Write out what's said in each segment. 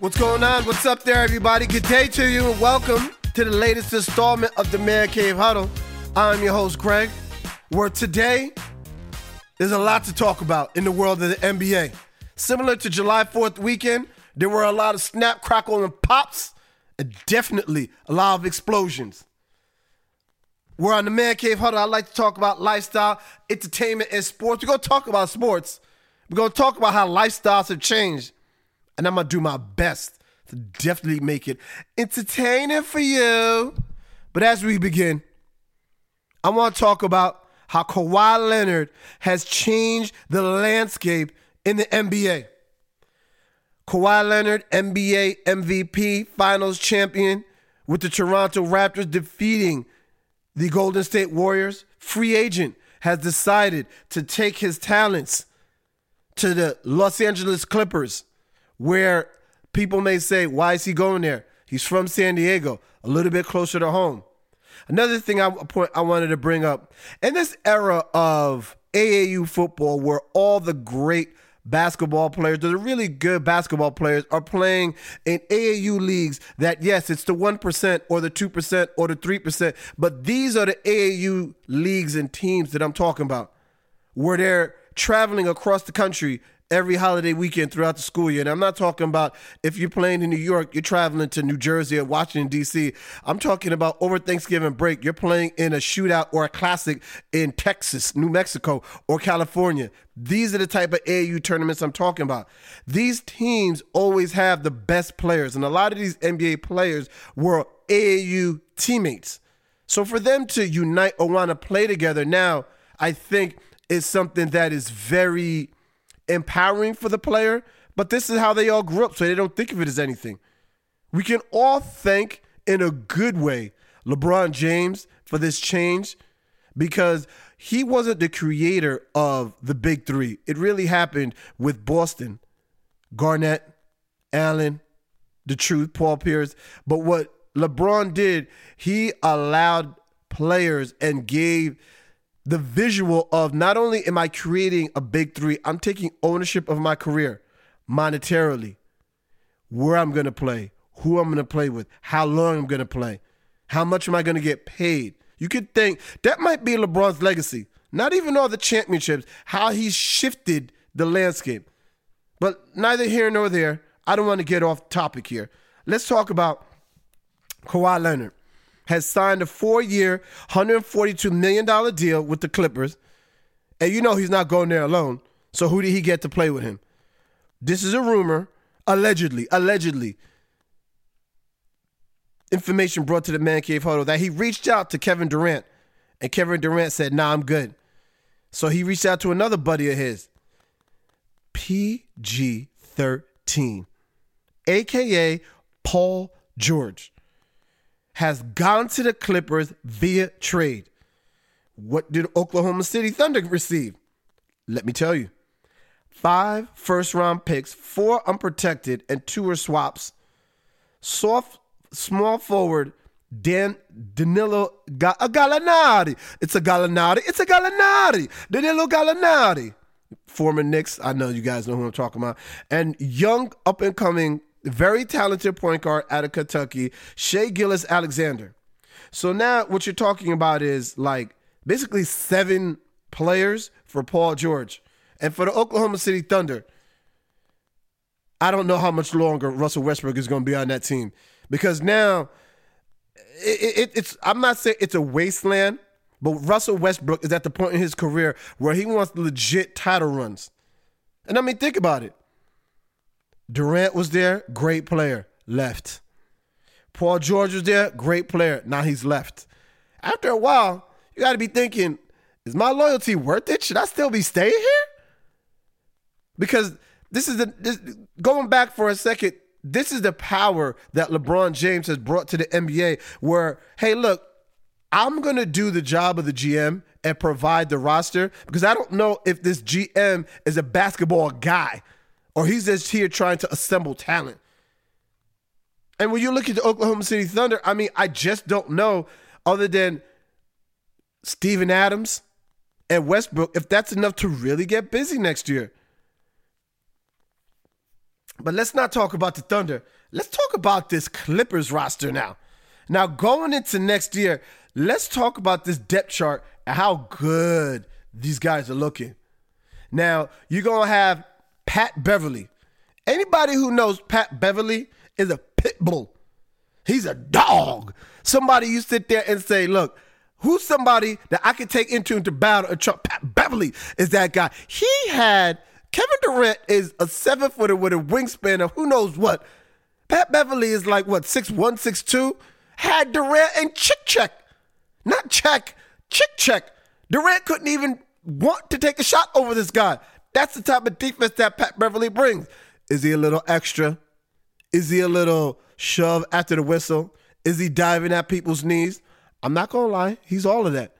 What's going on? What's up there, everybody? Good day to you, and welcome to the latest installment of the Man Cave Huddle. I'm your host, Greg. Where today, there's a lot to talk about in the world of the NBA. Similar to July 4th weekend, there were a lot of snap, crackle, and pops, and definitely a lot of explosions. We're on the Man Cave Huddle. I like to talk about lifestyle, entertainment, and sports. We're going to talk about sports. We're going to talk about how lifestyles have changed. And I'm to do my best to definitely make it entertaining for you. But as we begin, I want to talk about how Kawhi Leonard has changed the landscape in the NBA. Kawhi Leonard, NBA MVP, finals champion with the Toronto Raptors defeating the Golden State Warriors, free agent, has decided to take his talents to the Los Angeles Clippers, where people may say, why is he going there? He's from San Diego, a little bit closer to home. Another thing I, point, I wanted to bring up in this era of AAU football, where all the great basketball players, the really good basketball players, are playing in AAU leagues that, yes, it's the 1% or the 2% or the 3%, but these are the AAU leagues and teams that I'm talking about, where they're traveling across the country every holiday weekend throughout the school year. And I'm not talking about if you're playing in New York, you're traveling to New Jersey or Washington, D.C. I'm talking about over Thanksgiving break, you're playing in a shootout or a classic in Texas, New Mexico, or California. These are the type of AAU tournaments I'm talking about. These teams always have the best players, and a lot of these NBA players were AAU teammates. So for them to unite or want to play together now, I think is something that is very empowering for the player, but this is how they all grew up, so they don't think of it as anything. We can all thank in a good way LeBron James for this change because he wasn't the creator of the big three. It really happened with Boston, Garnett, Allen, the truth, Paul Pierce. But what LeBron did, he allowed players and gave the visual of not only am I creating a big three, I'm taking ownership of my career monetarily, where I'm going to play, who I'm going to play with, how long I'm going to play, how much am I going to get paid. You could think that might be LeBron's legacy. Not even all the championships, how he's shifted the landscape. But neither here nor there. I don't want to get off topic here. Let's talk about Kawhi Leonard has signed a four year, $142 million deal with the Clippers. And you know he's not going there alone. So who did he get to play with him? This is a rumor, allegedly, allegedly. Information brought to the Man Cave Huddle that he reached out to Kevin Durant, and Kevin Durant said, Nah, I'm good. So he reached out to another buddy of his, PG 13, aka Paul George has gone to the Clippers via trade. What did Oklahoma City Thunder receive? Let me tell you. Five first round picks, four unprotected, and two are swaps. Soft, small forward, Dan Danilo Ga- Gallinari. It's a Gallinari. It's a Gallinari. Danilo Gallinari. Former Knicks. I know you guys know who I'm talking about. And young up and coming very talented point guard out of Kentucky, Shai Gilgeous-Alexander. So now what you're talking about is like basically seven players for Paul George. And for the Oklahoma City Thunder, I don't know how much longer Russell Westbrook is going to be on that team because now it, it, it's I'm not saying it's a wasteland, but Russell Westbrook is at the point in his career where he wants legit title runs. And I mean, think about it. Durant was there, great player, left. Paul George was there, great player, now he's left. After a while, you got to be thinking, is my loyalty worth it? Should I still be staying here? Because this is the this, going back for a second. This is the power that LeBron James has brought to the NBA. Where, hey, look, I'm gonna do the job of the GM and provide the roster because I don't know if this GM is a basketball guy or he's just here trying to assemble talent. And when you look at the Oklahoma City Thunder, I mean, I just don't know, other than Steven Adams and Westbrook, if that's enough to really get busy next year. But let's not talk about the Thunder. Let's talk about this Clippers roster now. Now, going into next year, let's talk about this depth chart and how good these guys are looking. Now, you're going to have Pat Beverley. Anybody who knows Pat Beverley is a pit bull. He's a dog. Somebody you sit there and say, look, who's somebody that I could take into into battle? A Pat Beverley is that guy. He had Kevin Durant is a seven footer with a wingspan of who knows what. Pat Beverley is like what six one, six two. Had Durant and chick check, not check, chick check. Durant couldn't even want to take a shot over this guy. That's the type of defense that Pat Beverley brings. Is he a little extra? Is he a little shove after the whistle? Is he diving at people's knees? I'm not gonna lie, he's all of that.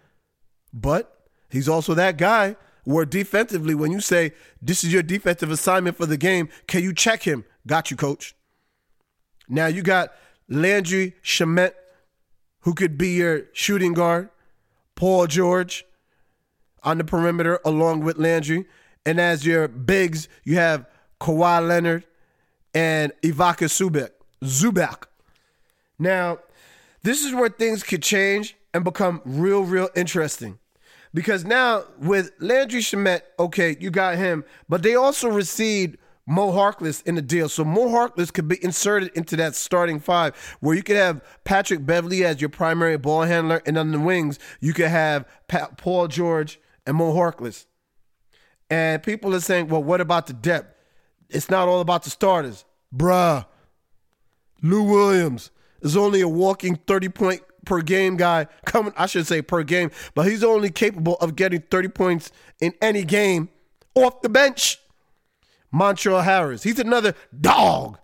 But he's also that guy where defensively, when you say this is your defensive assignment for the game, can you check him? Got you, coach. Now you got Landry Shamet, who could be your shooting guard, Paul George on the perimeter along with Landry. And as your bigs, you have Kawhi Leonard and Ivica Zubac. Zubac. Now, this is where things could change and become real, real interesting. Because now with Landry Shamet, okay, you got him, but they also received Mo Harkless in the deal. So Mo Harkless could be inserted into that starting five where you could have Patrick Beverley as your primary ball handler, and on the wings, you could have Paul George and Mo Harkless. And people are saying, well, what about the depth? It's not all about the starters. Bruh. Lou Williams is only a walking 30 point per game guy coming, I should say per game, but he's only capable of getting 30 points in any game off the bench. Montrezl Harris, he's another dog.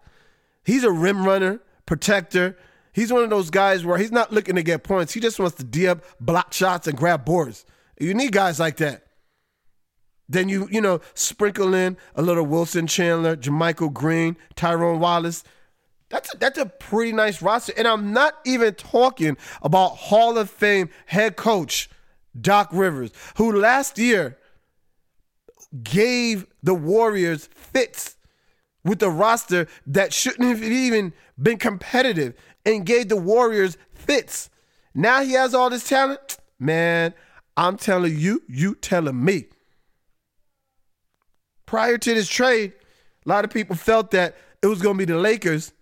He's a rim runner, protector. He's one of those guys where he's not looking to get points. He just wants to D up, block shots, and grab boards. You need guys like that. Then you, you know, sprinkle in a little Wilson Chandler, JaMychal Green, Tyrone Wallace. That's a, that's a pretty nice roster. And I'm not even talking about Hall of Fame head coach Doc Rivers, who last year gave the Warriors fits with a roster that shouldn't have even been competitive and gave the Warriors fits. Now he has all this talent. Man, I'm telling you, you telling me. Prior to this trade, a lot of people felt that it was going to be the Lakers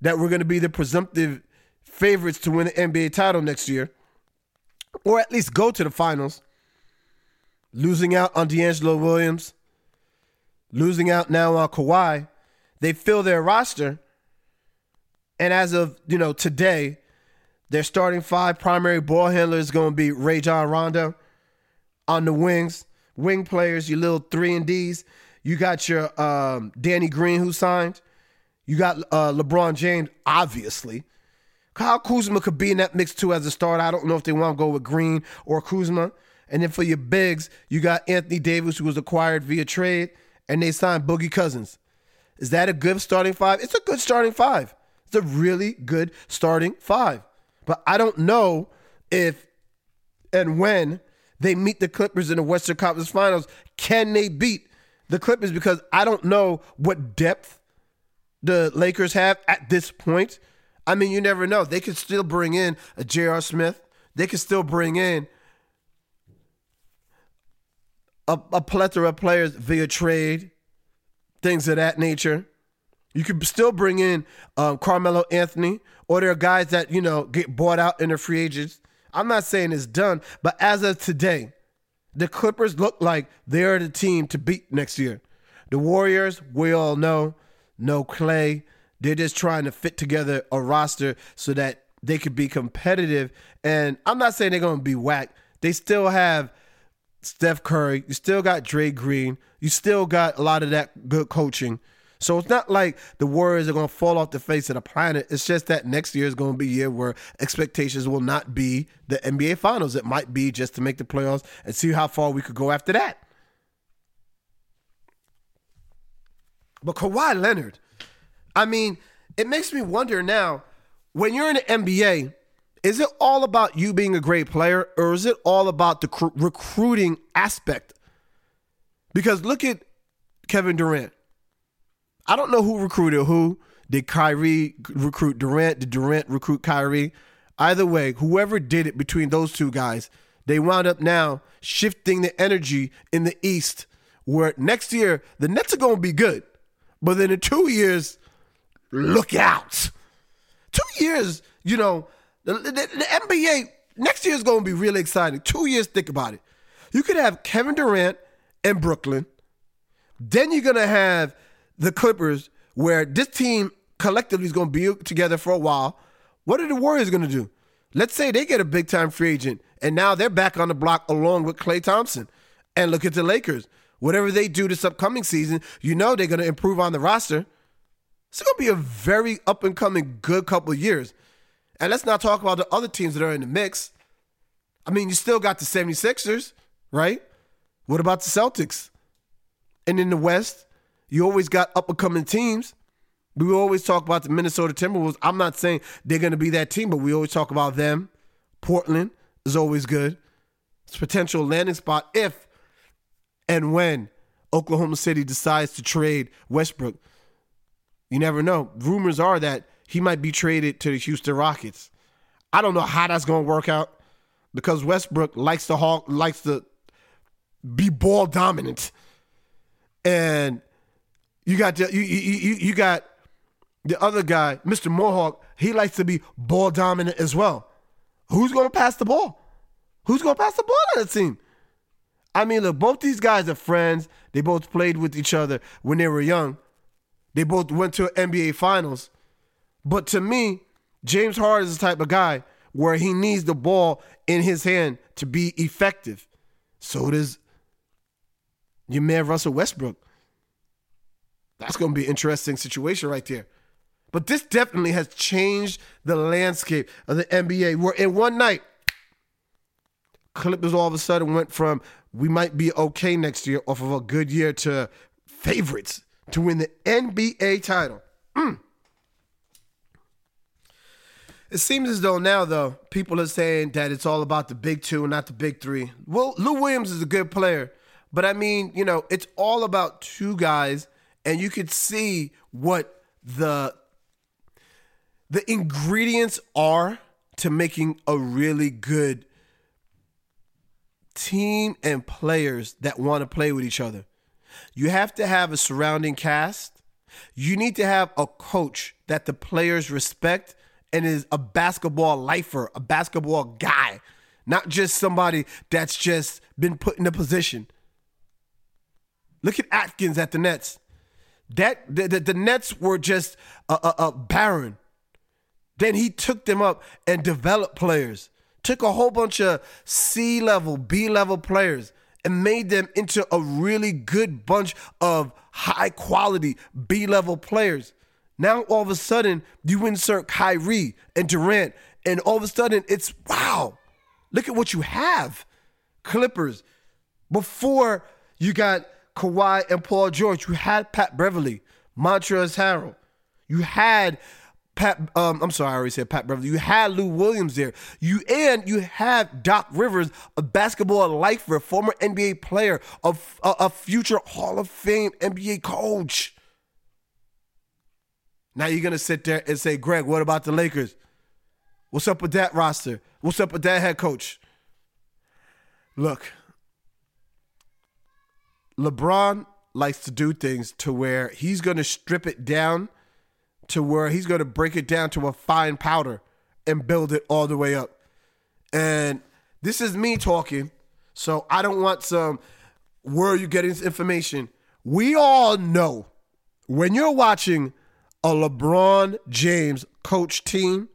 that were going to be the presumptive favorites to win the NBA title next year, or at least go to the finals. Losing out on D'Angelo Williams, losing out now on Kawhi, they fill their roster. And as of you know today, their starting five primary ball handlers going to be Rajon Rondo on the wings, wing players, your little three and D's. You got your um, Danny Green who signed. You got uh, LeBron James, obviously. Kyle Kuzma could be in that mix too as a starter. I don't know if they want to go with Green or Kuzma. And then for your bigs, you got Anthony Davis, who was acquired via trade, and they signed Boogie Cousins. Is that a good starting five? It's a good starting five. It's a really good starting five. But I don't know if and when they meet the Clippers in the Western Conference Finals, can they beat the Clippers? Because I don't know what depth the Lakers have at this point. I mean, you never know. They could still bring in a J.R. Smith. They could still bring in a, a plethora of players via trade, things of that nature. You could still bring in um, Carmelo Anthony, or there are guys that you know get bought out in the free agents. I'm not saying it's done, but as of today, the Clippers look like they're the team to beat next year. The Warriors, we all know, no Klay. They're just trying to fit together a roster so that they could be competitive. And I'm not saying they're going to be whack. They still have Steph Curry. You still got Dray Green. You still got a lot of that good coaching. So it's not like the Warriors are going to fall off the face of the planet. It's just that next year is going to be a year where expectations will not be the NBA Finals. It might be just to make the playoffs and see how far we could go after that. But Kawhi Leonard, I mean, it makes me wonder now when you're in the NBA, is it all about you being a great player or is it all about the cr- recruiting aspect? Because look at Kevin Durant. I don't know who recruited who. Did Kyrie recruit Durant? Did Durant recruit Kyrie? Either way, whoever did it between those two guys, they wound up now shifting the energy in the East, where next year the Nets are going to be good. But then in two years, look out. Two years, you know, the, the, the NBA next year is going to be really exciting. Two years, think about it. You could have Kevin Durant in Brooklyn. Then you're going to have the Clippers, where this team collectively is going to be together for a while. What are the Warriors going to do? Let's say they get a big time free agent and now they're back on the block along with Klay Thompson. And look at the Lakers. Whatever they do this upcoming season, you know they're going to improve on the roster. It's going to be a very up and coming good couple years. And let's not talk about the other teams that are in the mix. I mean, you still got the 76ers, right? What about the Celtics? And in the West, you always got up and coming teams. We always talk about the Minnesota Timberwolves. I'm not saying they're going to be that team, but we always talk about them. Portland is always good. It's potential landing spot if and when Oklahoma City decides to trade Westbrook. You never know. Rumors are that he might be traded to the Houston Rockets. I don't know how that's going to work out because Westbrook likes to hawk, likes to be ball dominant, and you got the, you, you, you got the other guy, Mr. Mohawk, he likes to be ball dominant as well. Who's going to pass the ball? Who's going to pass the ball on the team? I mean, look, both these guys are friends. They both played with each other when they were young. They both went to NBA finals. But to me, James Harden is the type of guy where he needs the ball in his hand to be effective. So does your man Russell Westbrook. That's going to be an interesting situation right there. But this definitely has changed the landscape of the NBA. Where in one night, Clippers all of a sudden went from we might be okay next year off of a good year to favorites to win the NBA title. Mm. It seems as though now, though, people are saying that it's all about the big two and not the big three. Well, Lou Williams is a good player, but I mean, you know, it's all about two guys, and you could see what the the ingredients are to making a really good team and players that want to play with each other. You have to have a surrounding cast. You need to have a coach that the players respect and is a basketball lifer, a basketball guy, not just somebody that's just been put in a position. Look at Atkins at the Nets. That the, the, the Nets were just a, a, a barren. Then he took them up and developed players. Took a whole bunch of C level, B level players and made them into a really good bunch of high quality B level players. Now all of a sudden you insert Kyrie and Durant, and all of a sudden it's wow, look at what you have. Clippers. Before you got Kawhi and Paul George, you had Pat Beverley, Montrezl Harrell. You had Pat, um, I'm sorry, I already said Pat Beverley. You had Lou Williams there. You and you have Doc Rivers, a basketball lifer, former NBA player, a, a, a future Hall of Fame NBA coach. Now you're gonna sit there and say, Greg, what about the Lakers? What's up with that roster? What's up with that head coach? Look, LeBron likes to do things to where he's gonna strip it down to where he's going to break it down to a fine powder and build it all the way up. And this is me talking, so I don't want some where are you getting this information? We all know when you're watching a LeBron James coach team,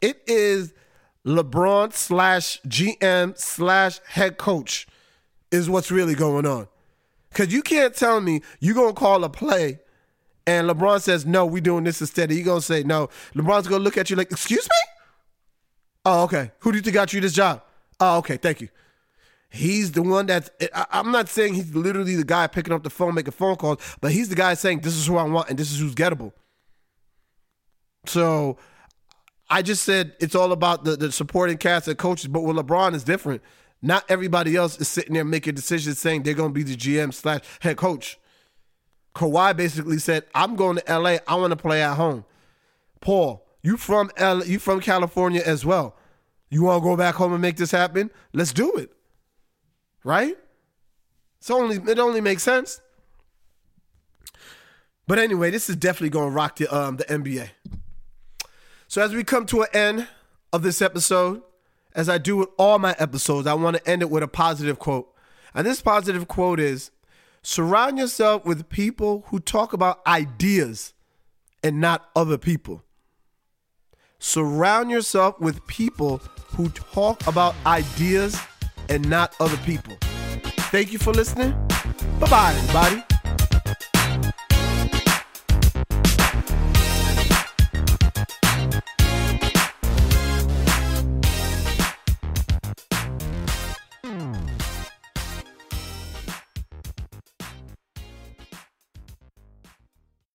it is LeBron slash GM slash head coach is what's really going on. Because you can't tell me you're going to call a play and LeBron says, no, we doing this instead. He gonna say no. LeBron's gonna look at you like, excuse me? Oh, okay. Who do you think got you this job? Oh, okay, thank you. He's the one that's, I'm not saying he's literally the guy picking up the phone, making phone calls, but he's the guy saying, this is who I want and this is who's gettable. So I just said it's all about the, the supporting cast and coaches, but with LeBron is different. Not everybody else is sitting there making decisions saying they're going to be the GM slash head coach. Kawhi basically said, "I'm going to LA. I want to play at home." Paul, you from L, you from California as well. You want to go back home and make this happen? Let's do it. Right? It's only it only makes sense. But anyway, this is definitely going to rock the um the NBA. So as we come to an end of this episode, as I do with all my episodes, I want to end it with a positive quote. And this positive quote is surround yourself with people who talk about ideas and not other people. Surround yourself with people who talk about ideas and not other people. Thank you for listening. Bye bye, everybody.